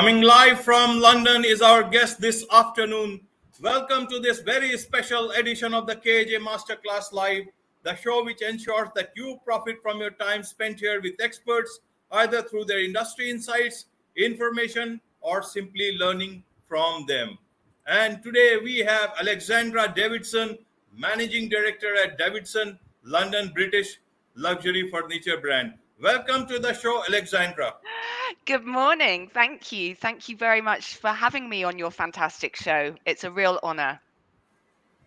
Coming live from London is our guest this afternoon. Welcome to this very special edition of the KAJ Masterclass Live, the show which ensures that you profit from your time spent here with experts, either through their industry insights, information, or simply learning from them. And today we have Alexandra Davidson, Managing Director at Davidson, London British luxury furniture brand. Welcome to the show, Alexandra. Good morning. Thank you. Thank you very much for having me on your fantastic show. It's a real honor.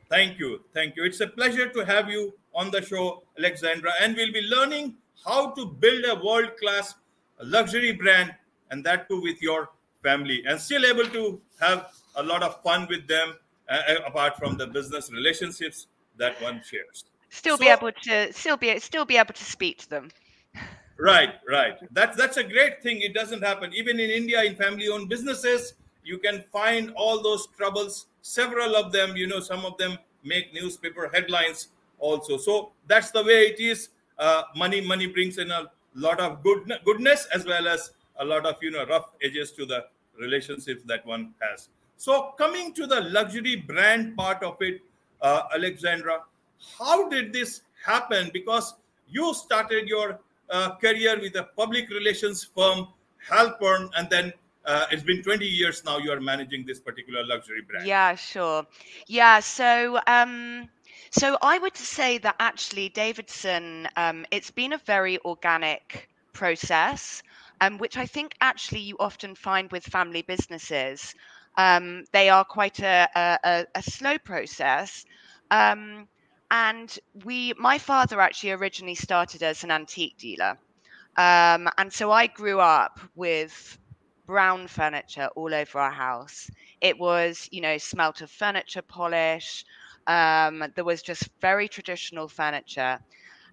Thank you. Thank you. It's a pleasure to have you on the show, Alexandra. And we'll be learning how to build a world class luxury brand and that too with your family and still able to have a lot of fun with them uh, uh apart from the business relationships that one shares still so, be able to still be still be able to speak to them right right. That's that's a great thing. It doesn't happen. Even in india in family owned businesses you can find all those troubles. Several of them you know some of them make newspaper headlines also. So that's the way it is. Uh, money money brings in a lot of good goodness as well as a lot of you know rough edges to the relationships that one has. So coming to the luxury brand part of it uh, alexandra how did this happen? Because you started your career with a public relations firm, Halpern, and then uh, it's been 20 years now you are managing this particular luxury brand. Yeah, sure. Yeah, so um, so I would say that actually Davidson, um, it's been a very organic process, um, which I think actually you often find with family businesses. Um, they are quite a, a, a slow process. Um, and we my father actually originally started as an antique dealer. Um, and so i grew up with brown furniture all over our house. It was you know smelt of furniture polish. Um, there was just very traditional furniture.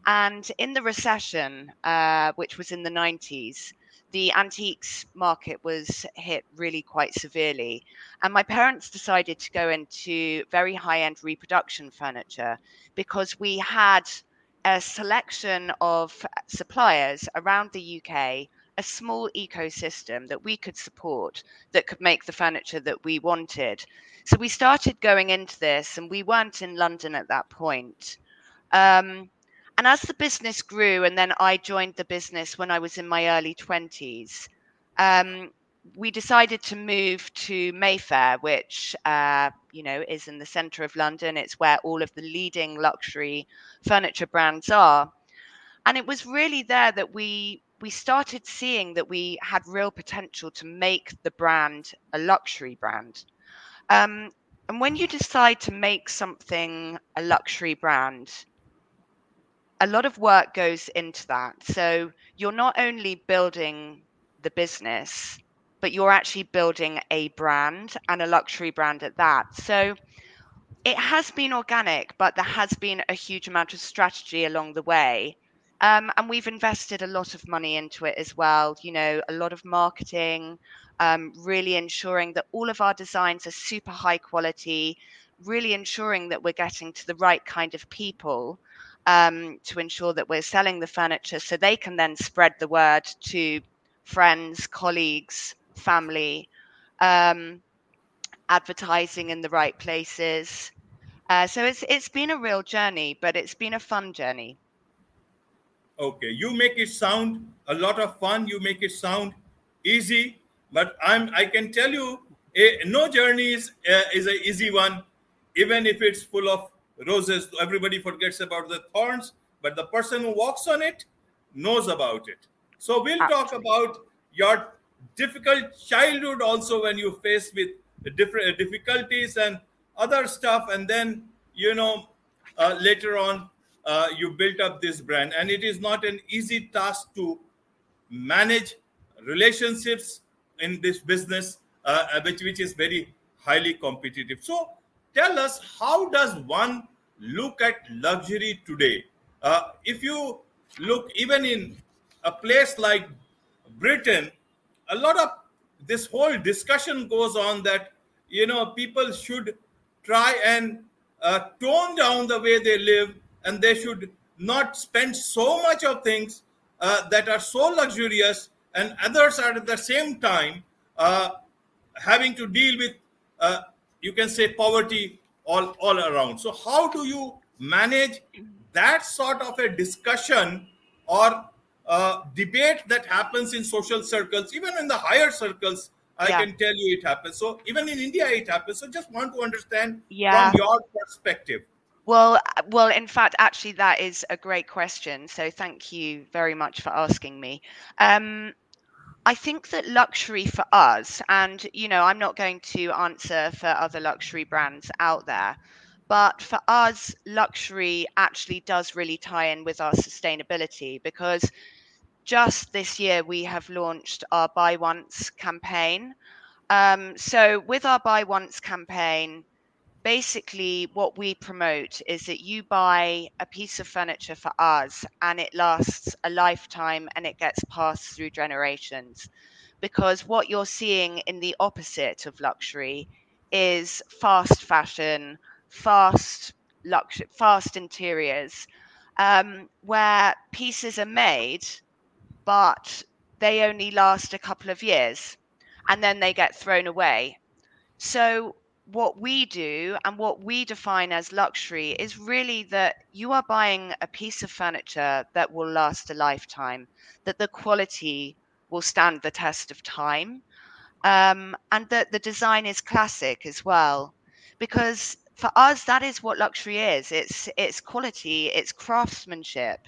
And in the recession uh, which was in the 90s the antiques market was hit really quite severely. And my parents decided to go into very high end reproduction furniture because we had a selection of suppliers around the UK, a small ecosystem that we could support that could make the furniture that we wanted. So we started going into this, and we weren't in London at that point. Um, and as the business grew, and then I joined the business when I was in my early 20s, um, we decided to move to Mayfair, which uh, you know is in the centre of London. It's where all of the leading luxury furniture brands are, and it was really there that we we started seeing that we had real potential to make the brand a luxury brand. Um, and when you decide to make something a luxury brand, a lot of work goes into that. So you're not only building the business, but you're actually building a brand and a luxury brand at that. So it has been organic, but there has been a huge amount of strategy along the way. Um, and we've invested a lot of money into it as well. You know, a lot of marketing, um, really ensuring that all of our designs are super high quality, really ensuring that we're getting to the right kind of people um, to ensure that we're selling the furniture so they can then spread the word to friends, colleagues, family, um, advertising in the right places. Uh, so it's it's been a real journey, but it's been a fun journey. Okay, you make it sound a lot of fun. You make it sound easy, but I'm I can tell you, a, no journey is uh, is an easy one, even if it's full of roses everybody forgets about the thorns but the person who walks on it knows about it. So we'll talk about your difficult childhood also when you face with different difficulties and other stuff and then you know uh, later on uh, you built up this brand. And it is not an easy task to manage relationships in this business uh, which which is very highly competitive. So tell us how does one look at luxury today. Uh, if you look even in a place like britain a lot of this whole discussion goes on that you know people should try and uh, tone down the way they live and they should not spend so much of things uh, that are so luxurious and others are at the same time uh, having to deal with, uh, you can say, poverty all, all around. So, how do you manage that sort of a discussion or uh, debate that happens in social circles, even in the higher circles? I yeah. can tell you it happens. So, even in India, it happens. So, just want to understand yeah. from your perspective. Well, well, in fact, actually, that is a great question. So, thank you very much for asking me. Um, I think that luxury for us, and you know, I'm not going to answer for other luxury brands out there, but for us, luxury actually does really tie in with our sustainability because just this year we have launched our Buy Once campaign. Um, so, with our Buy Once campaign, basically what we promote is that you buy a piece of furniture for us and it lasts a lifetime and it gets passed through generations. Because what you're seeing in the opposite of luxury is fast fashion fast luxury fast interiors um, where pieces are made but they only last a couple of years and then they get thrown away. So what we do and what we define as luxury is really that you are buying a piece of furniture that will last a lifetime, that the quality will stand the test of time, um, and that the design is classic as well. Because for us, that is what luxury is. It's it's quality, it's craftsmanship.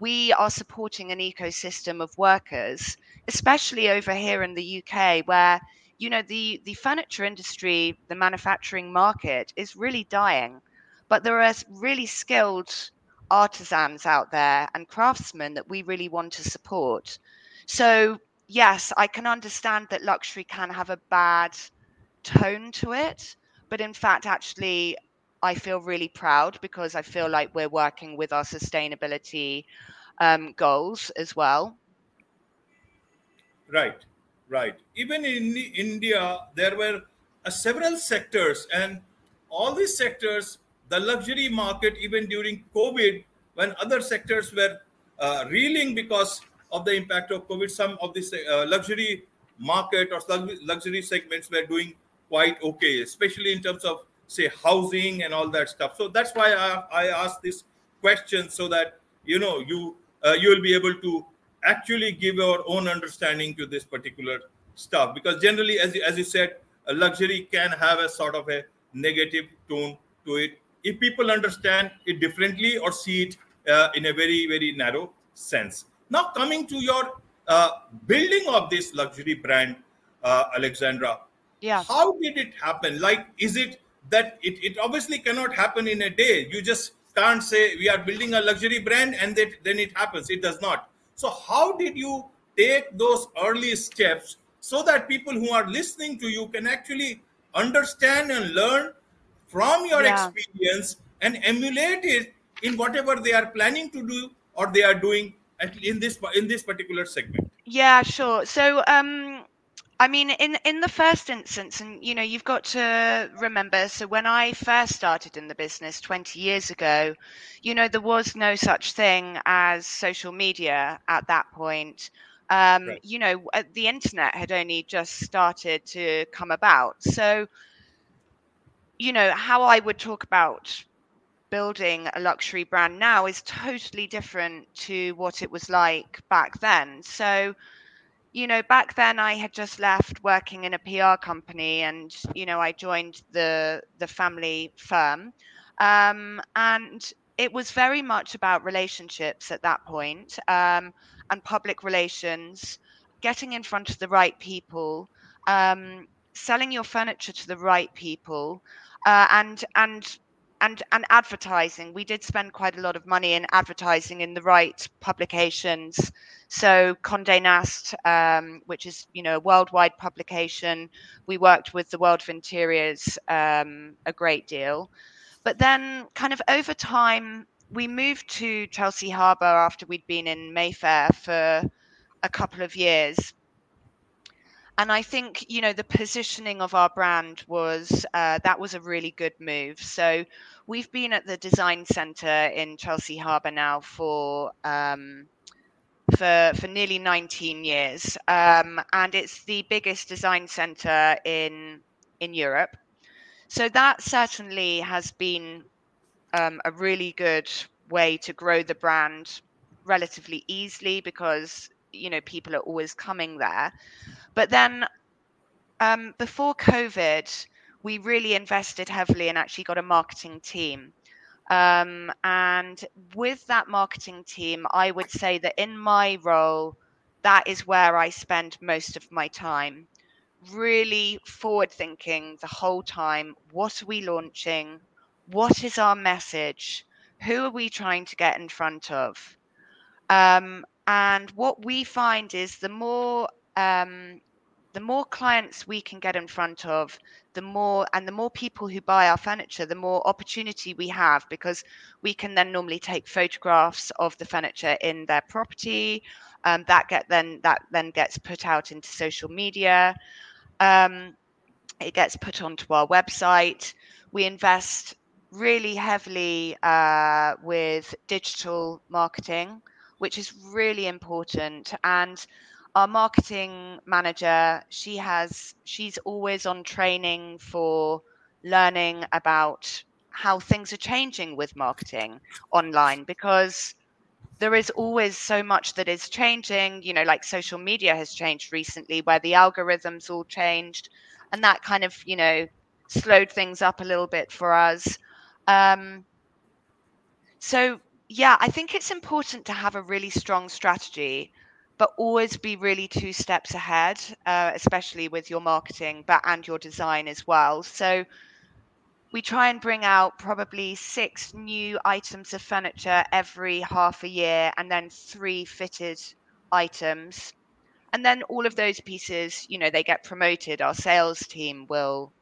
We are supporting an ecosystem of workers, especially over here in the UK, where you know the the furniture industry the manufacturing market is really dying but there are really skilled artisans out there and craftsmen that we really want to support. So yes i can understand that luxury can have a bad tone to it but in fact actually i feel really proud because i feel like we're working with our sustainability um, goals as well. Right Right. Even in India, there were uh, several sectors, and all these sectors, the luxury market, even during COVID, when other sectors were uh, reeling because of the impact of COVID, some of this uh, luxury market or luxury segments were doing quite okay, especially in terms of say housing and all that stuff. So that's why I, I asked this question so that you know you uh, you will be able to actually give our own understanding to this particular stuff. Because generally as you, as you said a luxury can have a sort of a negative tone to it. If people understand it differently or see it uh, in a very very narrow sense. Now coming to your uh, building of this luxury brand uh, alexandra yeah. how did it happen? Like is it that it, it obviously cannot happen in a day. You just can't say we are building a luxury brand and that, then it happens. It does not so, how did you take those early steps so that people who are listening to you can actually understand and learn from your yeah. experience and emulate it in whatever they are planning to do or they are doing in this in this particular segment? Yeah, sure. So, um, I mean, in in the first instance, and you know, you've got to remember. So when I first started in the business 20 years ago, you know, there was no such thing as social media at that point. Um, right. You know, uh, the internet had only just started to come about. So, you know, how I would talk about building a luxury brand now is totally different to what it was like back then. So you know, back then I had just left working in a PR company, and you know, I joined the the family firm, um, and it was very much about relationships at that point, um, and public relations, getting in front of the right people, um, selling your furniture to the right people, uh, and and and and advertising. We did spend quite a lot of money in advertising in the right publications. So Condé Nast um, which is you know a worldwide publication we worked with the world of interiors um, a great deal. But then kind of over time we moved to chelsea harbour after we'd been in mayfair for a couple of years and I think you know the positioning of our brand was uh, that was a really good move. So we've been at the design center in Chelsea Harbour now for um, for for nearly 19 years, um, and it's the biggest design center in in Europe. So that certainly has been um, a really good way to grow the brand relatively easily because you know people are always coming there. But then um, before COVID, we really invested heavily and actually got a marketing team. Um, and with that marketing team, I would say that in my role, that is where I spend most of my time. Really forward thinking the whole time. What are we launching? What is our message? Who are we trying to get in front of? Um, and what we find is the more um, the more clients we can get in front of, the more and the more people who buy our furniture, the more opportunity we have because we can then normally take photographs of the furniture in their property. Um, that get then that then gets put out into social media. Um, it gets put onto our website. We invest really heavily uh, with digital marketing, which is really important and our marketing manager she has she's always on training for learning about how things are changing with marketing online because there is always so much that is changing you know like social media has changed recently where the algorithms all changed and that kind of you know slowed things up a little bit for us. Um, so yeah i think it's important to have a really strong strategy but always be really two steps ahead, uh, especially with your marketing, but and your design as well. So we try and bring out probably six new items of furniture every half a year, and then three fitted items. And then all of those pieces, you know, they get promoted. Our sales team will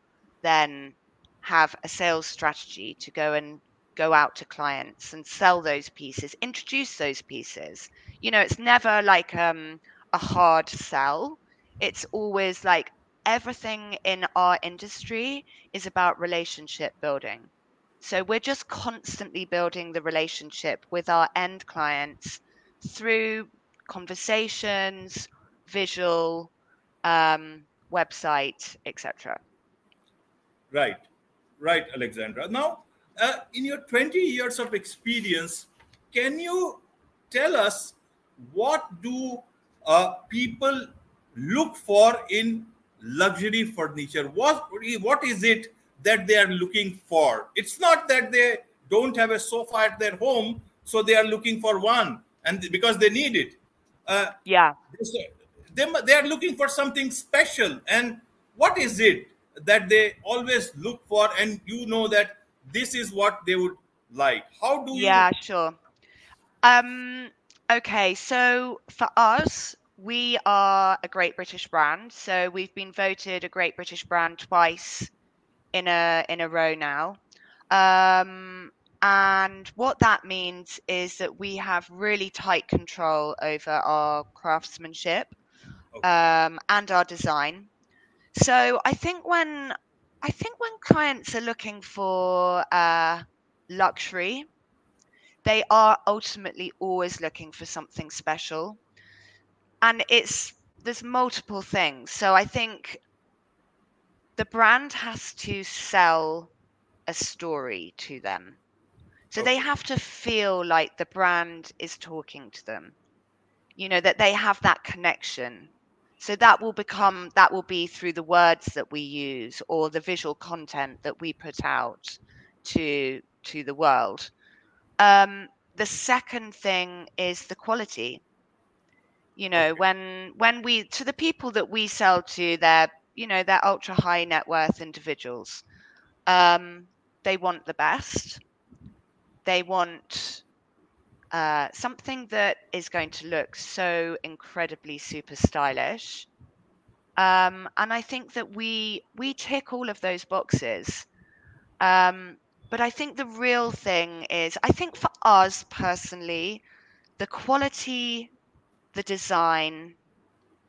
then have a sales strategy to go and go out to clients and sell those pieces, introduce those pieces. You know, it's never like um, a hard sell. It's always like everything in our industry is about relationship building. So we're just constantly building the relationship with our end clients through conversations, visual, um, website, etc. Right, right, Alexandra. Now, uh, in your 20 years of experience, can you tell us what do uh, people look for in luxury furniture? What what is it that they are looking for? It's not that they don't have a sofa at their home, so they are looking for one, and because they need it. Uh, yeah, they, they are looking for something special, and what is it that they always look for? And you know that this is what they would like. How do you yeah sure. Um okay so for us we are a great british brand. So we've been voted a great british brand twice in a in a row now. Um and what that means is that we have really tight control over our craftsmanship okay. um, and our design. So i think when I think when clients are looking for uh, luxury, they are ultimately always looking for something special. And it's there's multiple things. So I think the brand has to sell a story to them. So okay. they have to feel like the brand is talking to them. You know, that they have that connection so that will become that will be through the words that we use or the visual content that we put out to to the world. Um, the second thing is the quality. You know, okay. when when we to the people that we sell to, they're you know they're ultra high net worth individuals. Um, they want the best. They want uh, something that is going to look so incredibly super stylish. Um, and I think that we we tick all of those boxes. Um, but I think the real thing is, I think for us personally, the quality, the design,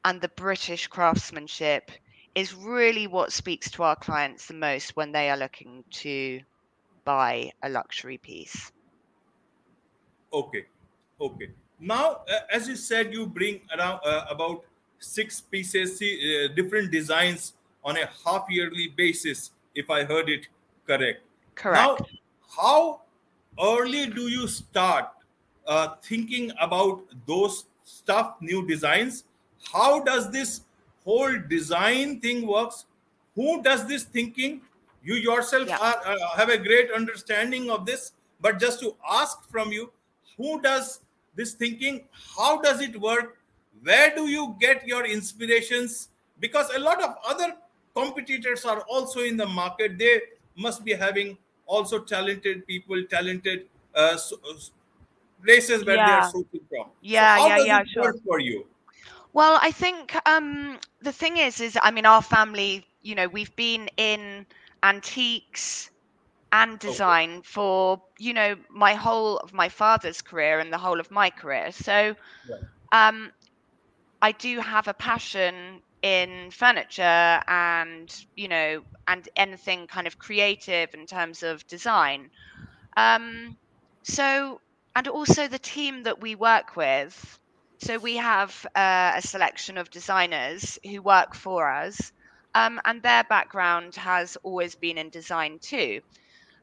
and the British craftsmanship is really what speaks to our clients the most when they are looking to buy a luxury piece. Okay, okay. now uh, as you said you bring around uh, about six pieces uh, different designs on a half yearly basis if i heard it correct. Correct. Now how early do you start uh, thinking about those stuff new designs? How does this whole design thing works? Who does this thinking? You yourself Yeah. are, uh, have a great understanding of this but just to ask from you who does this thinking? How does it work? Where do you get your inspirations? Because a lot of other competitors are also in the market. They must be having also talented people talented uh, so- places where they are sourcing from. Yeah, so how yeah, does yeah, it sure. work for you? Well, I think um, the thing is, is I mean, our family, you know, we've been in antiques and design for you know my whole of my father's career and the whole of my career. So, Right. um, I do have a passion in furniture and you know and anything kind of creative in terms of design. Um, so and also the team that we work with. So we have uh, a selection of designers who work for us, um, and their background has always been in design too.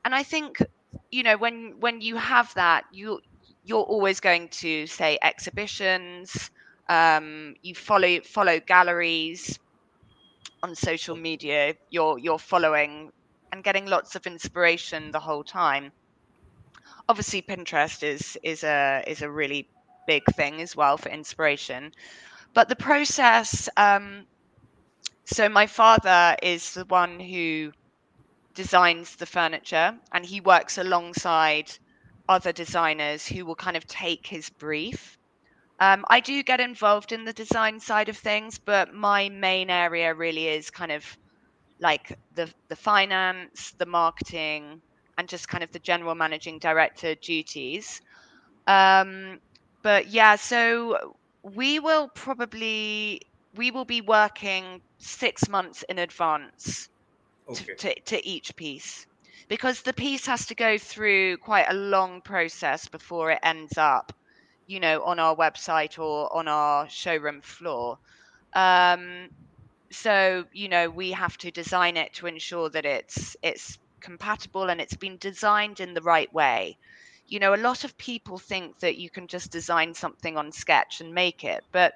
And I think, you know, when when you have that, you you're always going to say exhibitions. Um, you follow follow galleries on social media. You're you're following and getting lots of inspiration the whole time obviously pinterest is is a is a really big thing as well for inspiration but the process um so my father is the one who designs the furniture and he works alongside other designers who will kind of take his brief um, i do get involved in the design side of things but my main area really is kind of like the the finance the marketing and just kind of the general managing director duties. Um, but yeah, so we will probably we will be working six months in advance okay to, to each piece because the piece has to go through quite a long process before it ends up, you know, on our website or on our showroom floor. Um, so you know we have to design it to ensure that it's it's compatible and it's been designed in the right way you know a lot of people think that you can just design something on sketch and make it but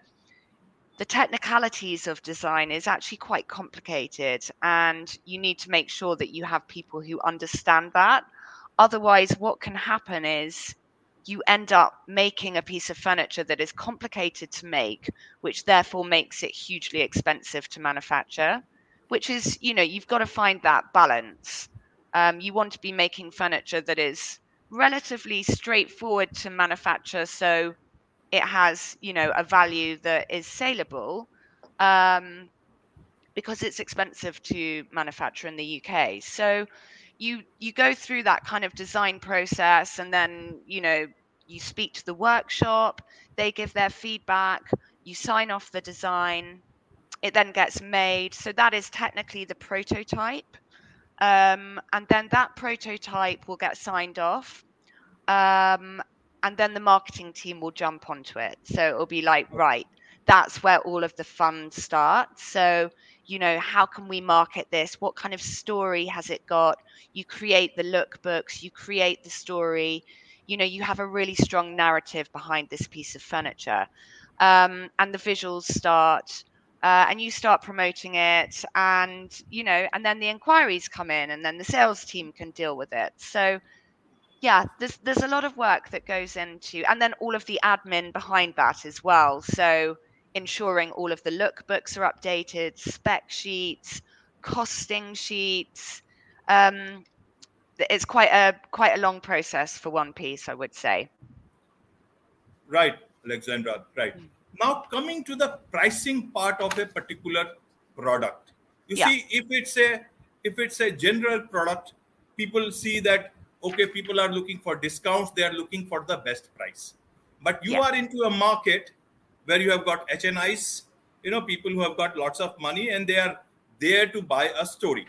the technicalities of design is actually quite complicated and you need to make sure that you have people who understand that. Otherwise what can happen is you end up making a piece of furniture that is complicated to make which therefore makes it hugely expensive to manufacture which is you know you've got to find that balance. Um, you want to be making furniture that is relatively straightforward to manufacture so it has you know a value that is saleable um, because it's expensive to manufacture in the uk so you you go through that kind of design process and then you know you speak to the workshop they give their feedback you sign off the design it then gets made. So that is technically the prototype um, and then that prototype will get signed off um, and then the marketing team will jump onto it. So it'll be like right that's where all of the fun starts. So you know how can we market this? What kind of story has it got? You create the lookbooks you create the story. You know you have a really strong narrative behind this piece of furniture. Um, and the visuals start uh, and you start promoting it and you know and then the inquiries come in and then the sales team can deal with it. So yeah there's there's a lot of work that goes into and then all of the admin behind that as well so ensuring all of the lookbooks are updated spec sheets costing sheets um, it's quite a quite a long process for one piece i would say Right, Alexandra. Right. Mm. Now, coming to the pricing part of a particular product, you Yeah. see, if it's a if it's a general product, people see that okay, people are looking for discounts. They are looking for the best price. But you Yeah. are into a market where you have got HNIs, you know, people who have got lots of money and they are there to buy a story.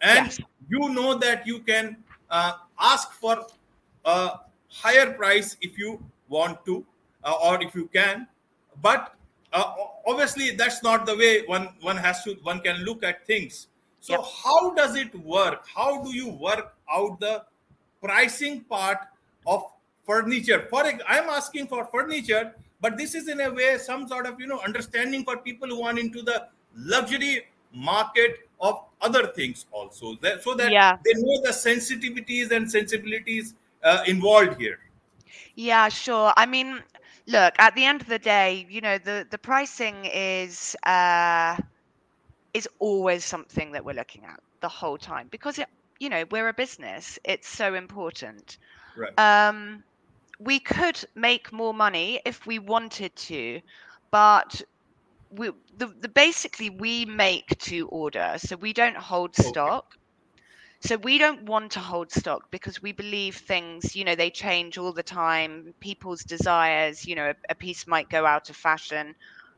And Yes. you know that you can uh, ask for a higher price if you want to uh, or if you can but uh, obviously that's not the way one one has to one can look at things so Yep. how does it work how do you work out the pricing part of furniture for i'm asking for furniture but this is in a way some sort of you know understanding for people who are into the luxury market of other things also that, so that Yeah. they know the sensitivities and sensibilities uh, involved here Yeah, sure. I mean, look, at the end of the day, you know, the the pricing is uh is always something that we're looking at the whole time because it, you know, we're a business. It's so important. right Um we could make more money if we wanted to, but we the, the basically we make to order, so we don't hold Okay. stock. So we don't want to hold stock because we believe things, you know, they change all the time. People's desires, you know, a, a piece might go out of fashion.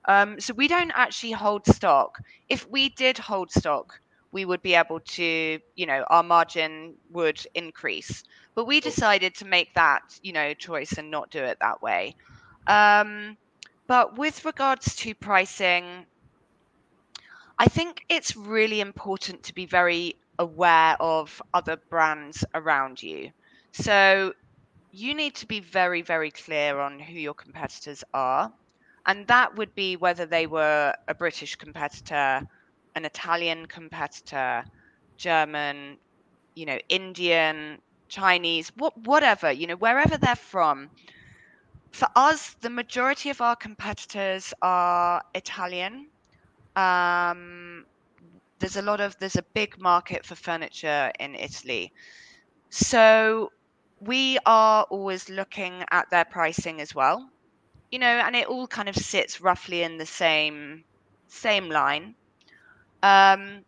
Um, so we don't actually hold stock. If we did hold stock, we would be able to, you know, our margin would increase. But we decided to make that, you know, choice and not do it that way. Um, but with regards to pricing, I think it's really important to be very aware of other brands around you. So you need to be very, very clear on who your competitors are. And that would be whether they were a British competitor, an Italian competitor, German, you know, Indian, Chinese, what, whatever, you know, wherever they're from. For us, the majority of our competitors are Italian. Um, there's a lot of there's a big market for furniture in Italy. So we are always looking at their pricing as well. You know, and it all kind of sits roughly in the same same line. Um,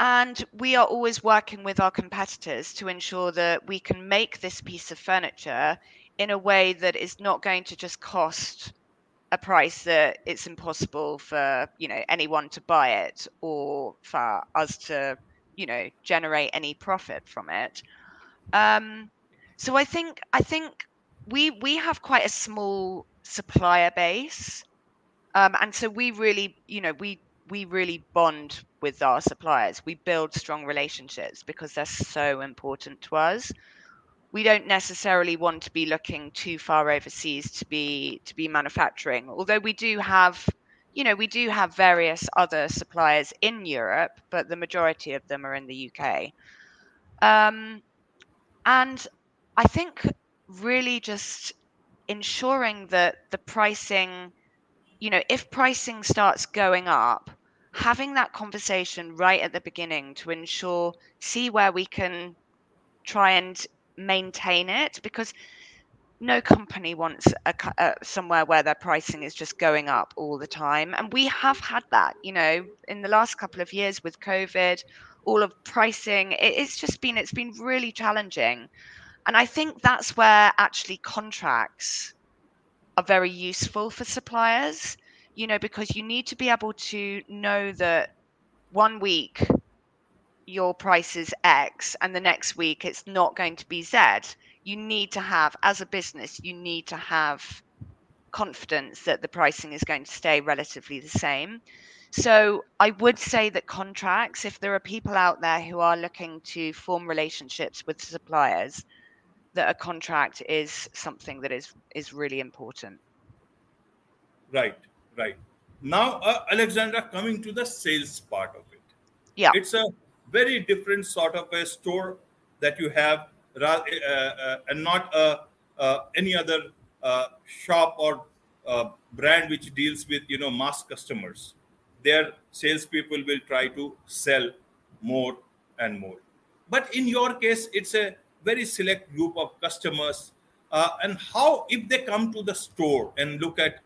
and we are always working with our competitors to ensure that we can make this piece of furniture in a way that is not going to just cost a price that it's impossible for you know anyone to buy it or for us to you know generate any profit from it. Um so i think i think we we have quite a small supplier base. Um and so we really you know we we really bond with our suppliers. We build strong relationships because they're so important to us. We don't necessarily want to be looking too far overseas to be to be manufacturing although we do have you know we do have various other suppliers in Europe but the majority of them are in the UK um, and I think really just ensuring that the pricing you know if pricing starts going up having that conversation right at the beginning to ensure see where we can try and maintain it because no company wants a, uh, somewhere where their pricing is just going up all the time. And we have had that you know in the last couple of years with covid all of pricing it, it's just been it's been really challenging. And i think that's where actually contracts are very useful for suppliers you know because you need to be able to know that one week your price is X and the next week it's not going to be Z. You need to have, as a business, you need to have confidence that the pricing is going to stay relatively the same. So I would say that contracts, if there are people out there who are looking to form relationships with suppliers, that a contract is something that is is really important. Right, right. Now, uh, Alexandra, coming to the sales part of it. Yeah. It's a very different sort of a store that you have, uh, uh, and not uh, uh, any other uh, shop or uh, brand which deals with you know mass customers. Their salespeople will try to sell more and more. But in your case, it's a very select group of customers. Uh, and how if they come to the store and look at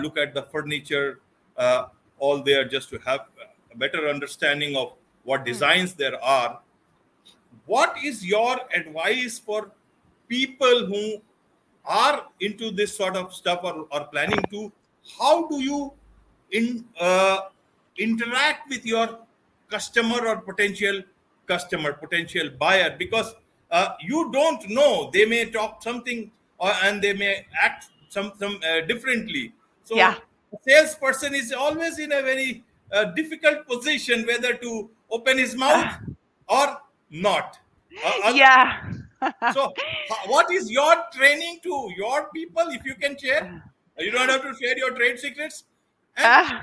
look at the furniture, uh, all there just to have a better understanding of what designs there are. What is your advice for people who are into this sort of stuff or are planning to? How do you in uh, interact with your customer or potential customer, potential buyer? Because uh, you don't know, they may talk something or, and they may act some some uh, differently. So Yeah. a salesperson is always in a very uh, difficult position whether to open his mouth or not. Uh, uh, yeah. so, what is your training to your people? If you can share, you don't have to share your trade secrets. And, Uh,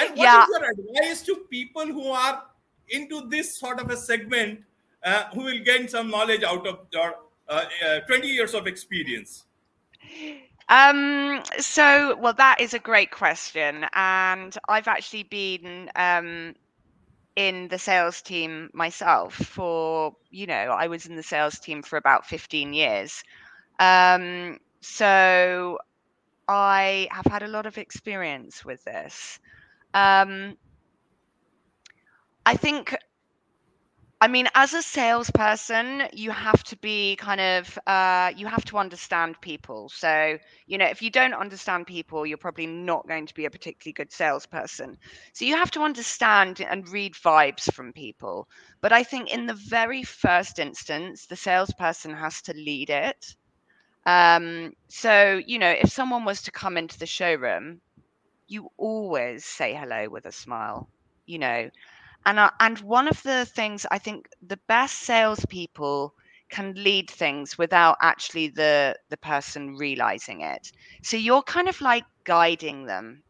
and what is yeah. your advice to people who are into this sort of a segment, uh, who will gain some knowledge out of your uh, uh, 20 years of experience? Um, so, well, that is a great question. And I've actually been um, in the sales team myself for, you know, I was in the sales team for about 15 years. Um, so I have had a lot of experience with this. Um, I think I mean, as a salesperson, you have to be kind of, uh, you have to understand people. So, you know, if you don't understand people, you're probably not going to be a particularly good salesperson. So you have to understand and read vibes from people. But I think in the very first instance, the salesperson has to lead it. Um, so, you know, if someone was to come into the showroom, you always say hello with a smile, you know and and one of the things I think the best salespeople can lead things without actually the the person realizing it. So you're kind of like guiding them.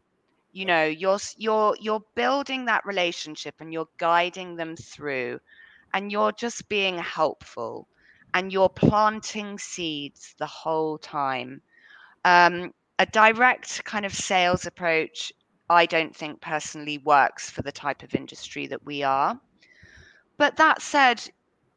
You know, you're you're you're building that relationship and you're guiding them through, and you're just being helpful, and you're planting seeds the whole time. Um, a direct kind of sales approach I don't think personally works for the type of industry that we are. But that said,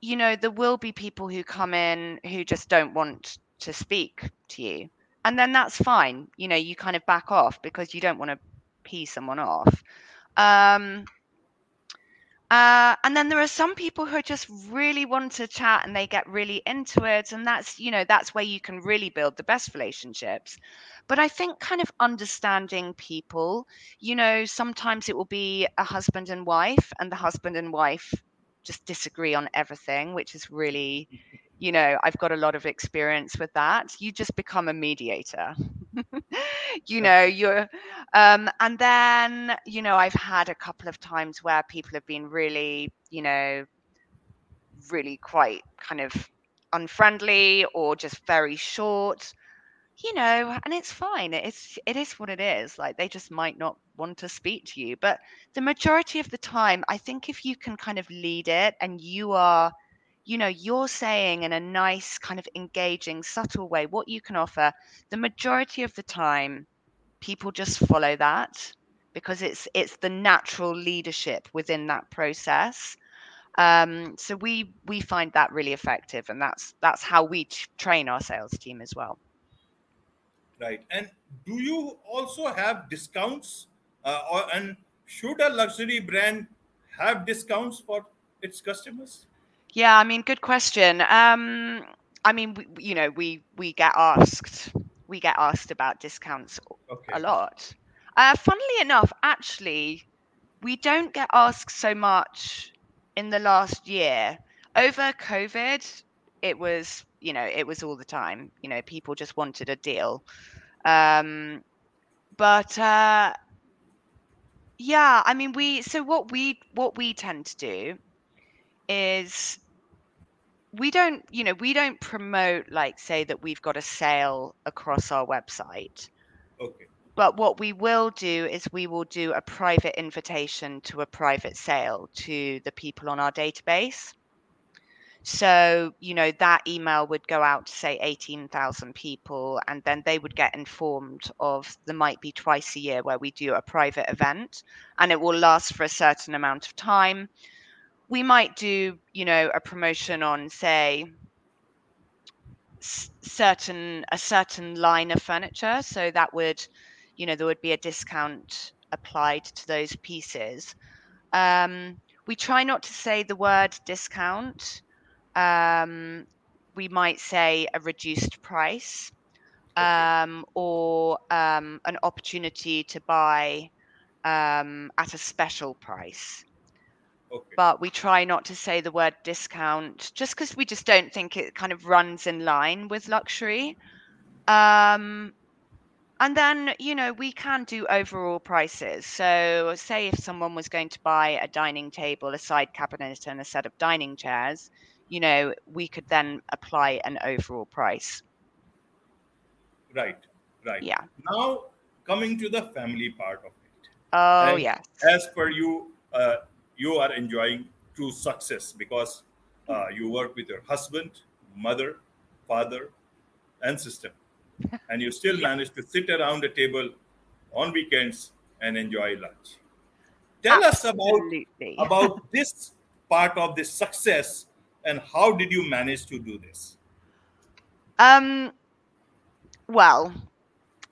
you know, there will be people who come in who just don't want to speak to you. And then that's fine. You know, you kind of back off because you don't want to pee someone off. Um, uh, and then there are some people who just really want to chat and they get really into it. And that's, you know, that's where you can really build the best relationships. But I think kind of understanding people, you know, sometimes it will be a husband and wife, and the husband and wife just disagree on everything, which is really, you know, I've got a lot of experience with that. You just become a mediator. you know, you're, um, and then, you know, I've had a couple of times where people have been really, you know, really quite kind of unfriendly or just very short you know and it's fine it's it is what it is like they just might not want to speak to you but the majority of the time i think if you can kind of lead it and you are you know you're saying in a nice kind of engaging subtle way what you can offer the majority of the time people just follow that because it's it's the natural leadership within that process um, so we we find that really effective and that's that's how we t- train our sales team as well Right. And do you also have discounts? Uh, or, and should a luxury brand have discounts for its customers? Yeah, I mean, good question. Um, I mean, we, you know, we we get asked we get asked about discounts Okay. a lot. Uh, funnily enough, actually, we don't get asked so much in the last year. Over COVID, it was you know it was all the time. You know, people just wanted a deal. Um, but uh, yeah, I mean, we so what we what we tend to do is we don't you know we don't promote like say that we've got a sale across our website. Okay. but what we will do is we will do a private invitation to a private sale to the people on our database. So you know that email would go out to say 18,000 people and then they would get informed of there might be twice a year where we do a private event and it will last for a certain amount of time we might do you know a promotion on say certain a certain line of furniture. So that would you know there would be a discount applied to those pieces. Um, we try not to say the word discount. Um, we might say a reduced price um, or um, an opportunity to buy um, at a special price Okay. but we try not to say the word discount just because we just don't think it kind of runs in line with luxury. Um, and then, you know, we can do overall prices. So, say if someone was going to buy a dining table, a side cabinet, and a set of dining chairs, you know, we could then apply an overall price. Right, right. Yeah. Now, coming to the family part of it. Oh, And yes. As per you, uh, you are enjoying true success because uh, you work with your husband, mother, father, and sister, and you still manage to sit around a table on weekends and enjoy lunch. Tell us about about this part of this success and how did you manage to do this? Um, well,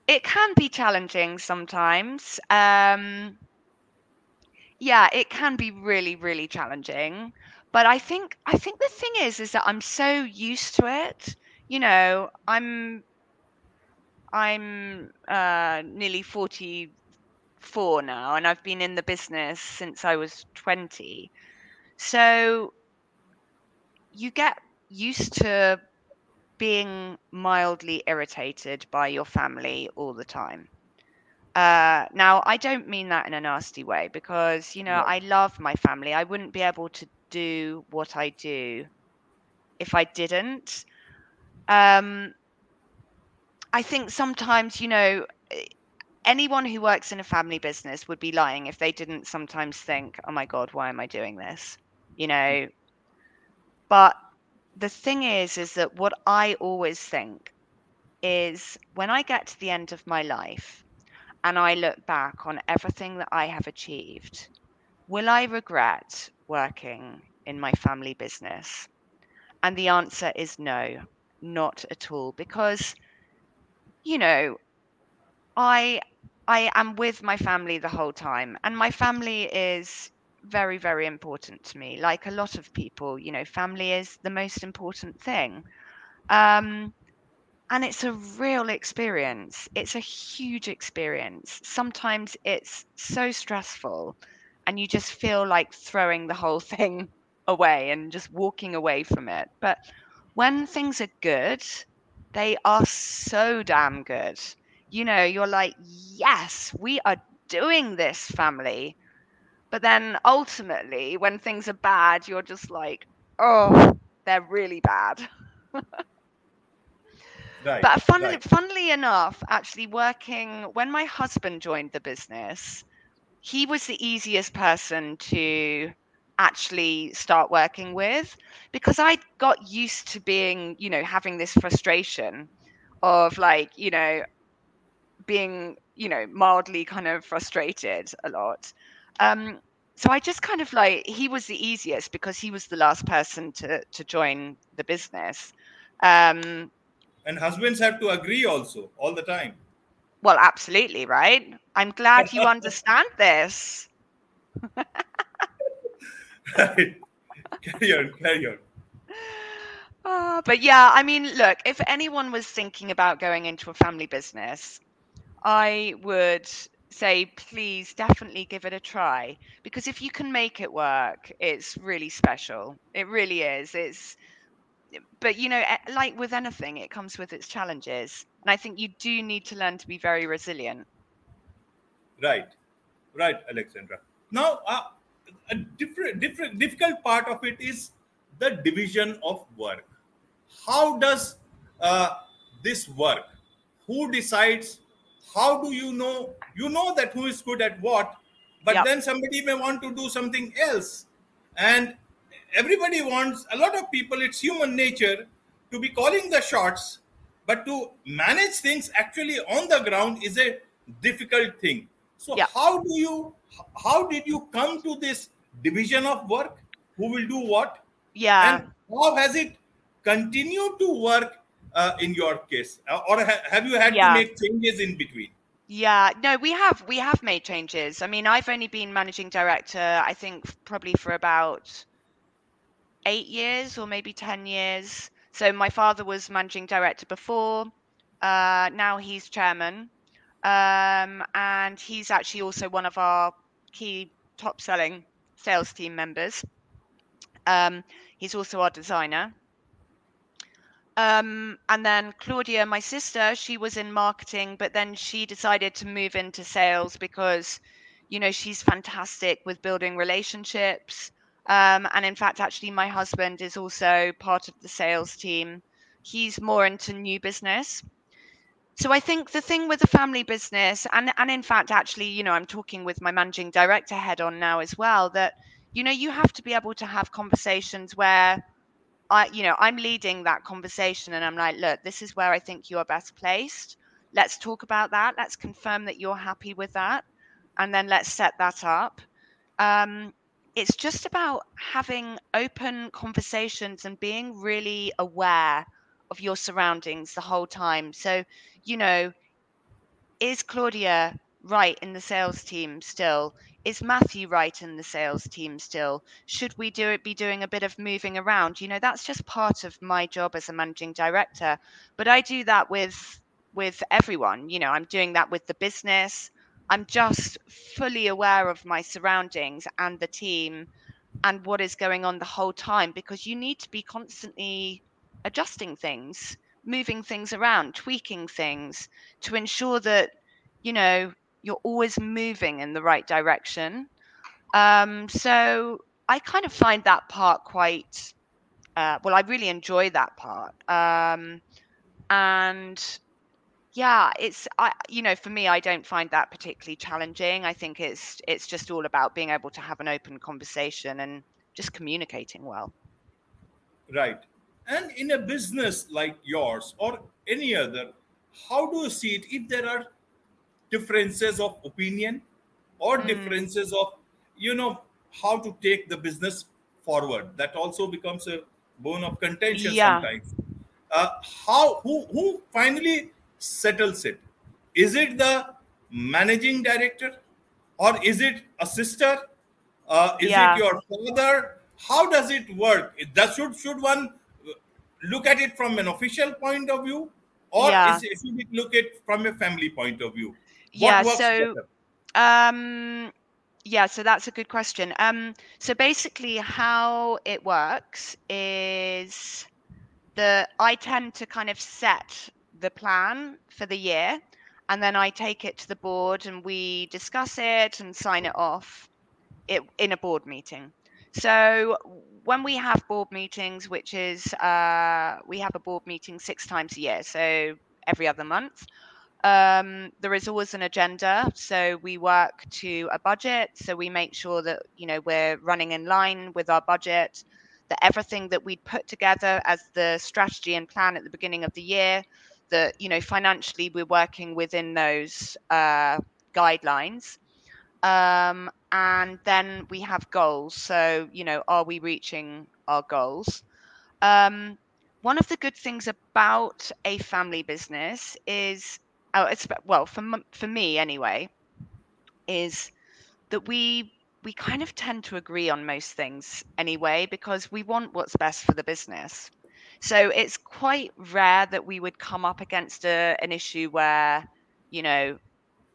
it can be challenging sometimes. Um, yeah, it can be really, really challenging. But I think I think the thing is is that I'm so used to it. You know, I'm I'm uh, nearly 44 now, and I've been in the business since I was 20. So you get used to being mildly irritated by your family all the time. Uh, now, I don't mean that in a nasty way because, you know, No. I love my family. I wouldn't be able to do what I do if I didn't. Um, I think sometimes, you know, eh, anyone who works in a family business would be lying if they didn't sometimes think, oh my God, why am I doing this? You know, but the thing is, is that what I always think is when I get to the end of my life and I look back on everything that I have achieved, will I regret working in my family business? And the answer is no, not at all, because you know, I I am with my family the whole time, and my family is very very important to me. Like a lot of people, you know, family is the most important thing. Um, and it's a real experience. It's a huge experience. Sometimes it's so stressful, and you just feel like throwing the whole thing away and just walking away from it. But when things are good, they are so damn good. You know, you're like, yes, we are doing this, family. But then ultimately, when things are bad, you're just like, oh, they're really bad. Right. But funnily, right. funnily enough, actually working when my husband joined the business, he was the easiest person to actually start working with because I got used to being, you know, having this frustration of like, you know, being, you know, mildly kind of frustrated a lot. Um, so I just kind of like he was the easiest because he was the last person to to join the business. Um, And husbands have to agree also all the time. Well, absolutely, right? I'm glad you understand this. Right. carry on, carry on. Uh, but yeah, I mean, look, if anyone was thinking about going into a family business, I would say please definitely give it a try because if you can make it work, it's really special. It really is. It's but you know, like with anything, it comes with its challenges. And I think you do need to learn to be very resilient. Right, right, Alexandra. Now, uh, a different, different, difficult part of it is the division of work. How does uh, this work? Who decides? How do you know? You know that who is good at what, but Yep. then somebody may want to do something else, and everybody wants. A lot of people, it's human nature to be calling the shots, but to manage things actually on the ground is a difficult thing. So Yeah. how do you? How did you come to this division of work? Who will do what? Yeah. and how has it continued to work uh, in your case Uh, or ha- have you had Yeah. to make changes in between Yeah, no, we have we have made changes. I mean, I've only been managing director, I think probably for about eight years or maybe ten years. So my father was managing director before. Uh, now he's chairman, um, and he's actually also one of our key top selling sales team members. Um, he's also our designer. Um, and then Claudia, my sister, she was in marketing, but then she decided to move into sales because, you know, she's fantastic with building relationships. Um, and in fact, actually, my husband is also part of the sales team. He's more into new business. So I think the thing with the family business, and and in fact, actually, you know, I'm talking with my managing director head on now as well, that you know, you have to be able to have conversations where I, you know, I'm leading that conversation and I'm like, look, this is where I think you are best placed. Let's talk about that. Let's confirm that you're happy with that. And then let's set that up. Um, it's just about having open conversations and being really aware of your surroundings the whole time. So, you know, is Claudia right in the sales team still? Is Matthew right in the sales team still? Should we do it be doing a bit of moving around? You know, that's just part of my job as a managing director. But I do that with with everyone. You know, I'm doing that with the business. I'm just fully aware of my surroundings and the team and what is going on the whole time because you need to be constantly adjusting things, moving things around, tweaking things to ensure that, you know, you're always moving in the right direction. Um, so I kind of find that part quite, uh, well, I really enjoy that part. Um, and yeah, it's I you know for me I don't find that particularly challenging. I think it's it's just all about being able to have an open conversation and just communicating well. Right. And in a business like yours or any other, how do you see it if there are differences of opinion or mm. differences of you know how to take the business forward that also becomes a bone of contention yeah. sometimes uh, how who who finally settles it is it the managing director or is it a sister? Uh, is yeah. it your father? How does it work? That should should one look at it from an official point of view or yeah. is, should it look at from a family point of view? Yeah so um yeah so that's a good question. Um so basically how it works is the i tend to kind of set the plan for the year and then i take it to the board and we discuss it and sign it off it, in a board meeting. So when we have board meetings which is uh, we have a board meeting six times a year so every other month um, there is always an agenda. So we work to a budget so we make sure that you know we're running in line with our budget that everything that we put together as the strategy and plan at the beginning of the year that you know financially we're working within those uh, guidelines. Um, and then we have goals. So you know are we reaching our goals? Um, one of the good things about a family business is oh, well for for me anyway, is that we we kind of tend to agree on most things anyway because we want what's best for the business. So it's quite rare that we would come up against a, an issue where, you know,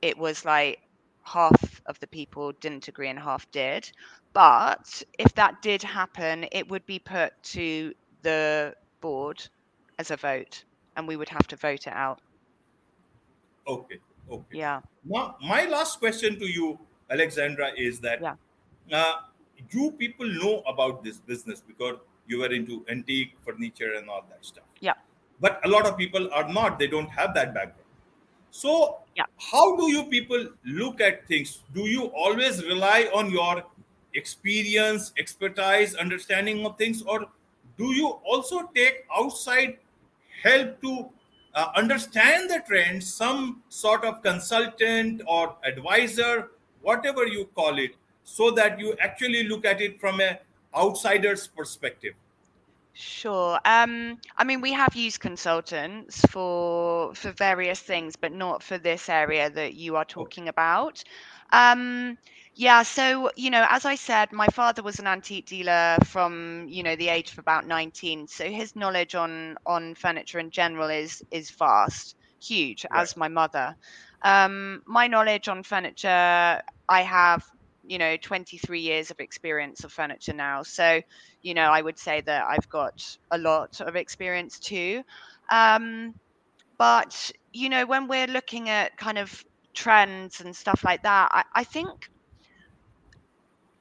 it was like half of the people didn't agree and half did. But if that did happen, it would be put to the board as a vote and we would have to vote it out. Okay. Okay. Yeah. Now, my last question to you, Alexandra, is that yeah. uh, you people know about this business because you were into antique furniture and all that stuff. Yeah. But a lot of people are not. They don't have that background. So, yeah. how do you people look at things? Do you always rely on your experience, expertise, understanding of things, or do you also take outside help to uh, understand the trends, some sort of consultant or advisor, whatever you call it, so that you actually look at it from a outsider's perspective. Sure. Um, I mean, we have used consultants for for various things, but not for this area that you are talking about. Um, yeah, so you know, as I said, my father was an antique dealer from you know the age of about nineteen, so his knowledge on on furniture in general is is vast, huge, right. as my mother. Um, my knowledge on furniture, I have you know 23 years of experience of furniture now so you know i would say that i've got a lot of experience too um, but you know when we're looking at kind of trends and stuff like that I, I think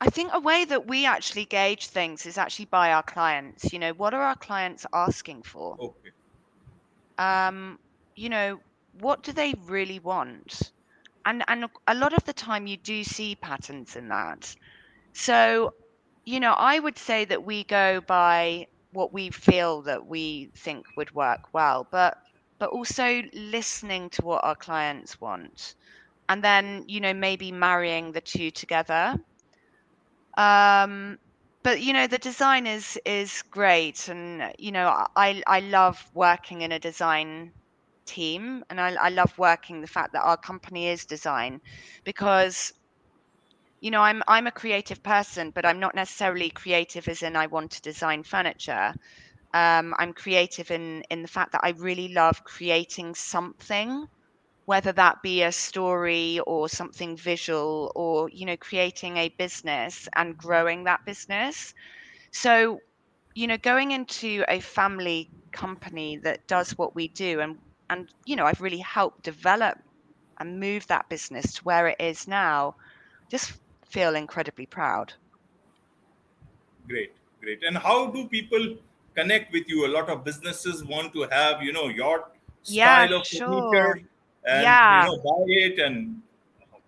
I think a way that we actually gauge things is actually by our clients. You know, what are our clients asking for? Okay. Um, you know, what do they really want? And and a lot of the time you do see patterns in that. So, you know, I would say that we go by what we feel that we think would work well, but but also listening to what our clients want. And then, you know, maybe marrying the two together um, but you know the design is is great and you know i i love working in a design team and I, I love working the fact that our company is design because you know i'm i'm a creative person but i'm not necessarily creative as in i want to design furniture. Um, i'm creative in in the fact that i really love creating something whether that be a story or something visual or you know creating a business and growing that business. So you know going into a family company that does what we do and and you know I've really helped develop and move that business to where it is now just feel incredibly proud great great and how do people connect with you a lot of businesses want to have you know your style yeah, of sure. furniture and Yeah. you know buy it and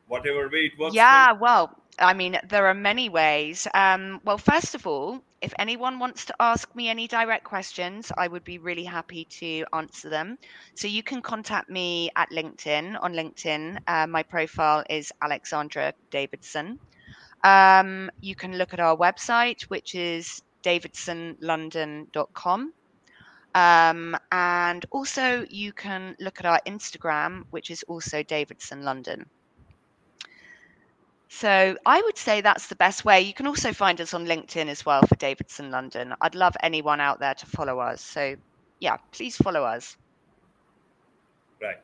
whatever way it works. Yeah, you. well, I mean, there are many ways. Um, well, first of all, if anyone wants to ask me any direct questions, I would be really happy to answer them. So you can contact me at LinkedIn. On LinkedIn, uh, my profile is Alexandra Davidson. Um, you can look at our website, which is davidsonlondon.com. Um, and also, you can look at our Instagram, which is also Davidson London. So I would say that's the best way. You can also find us on LinkedIn as well for Davidson London. I'd love anyone out there to follow us. So yeah, please follow us. Right,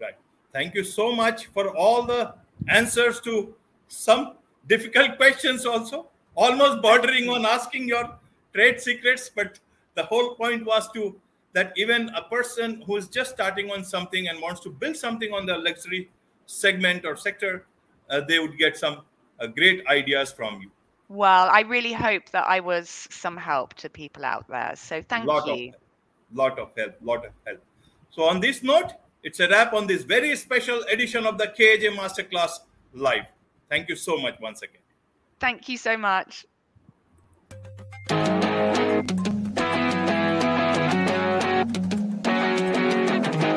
right. Thank you so much for all the answers to some difficult questions, also almost bordering on asking your trade secrets. But the whole point was to that even a person who is just starting on something and wants to build something on the luxury segment or sector, they would get some uh, great ideas from you. Well, I really hope that I was some help to people out there. So thank lot you. of lot of help lot of help so on this note it's a wrap on this very special edition of the KAJ masterclass live thank you so much once again Thank you so much.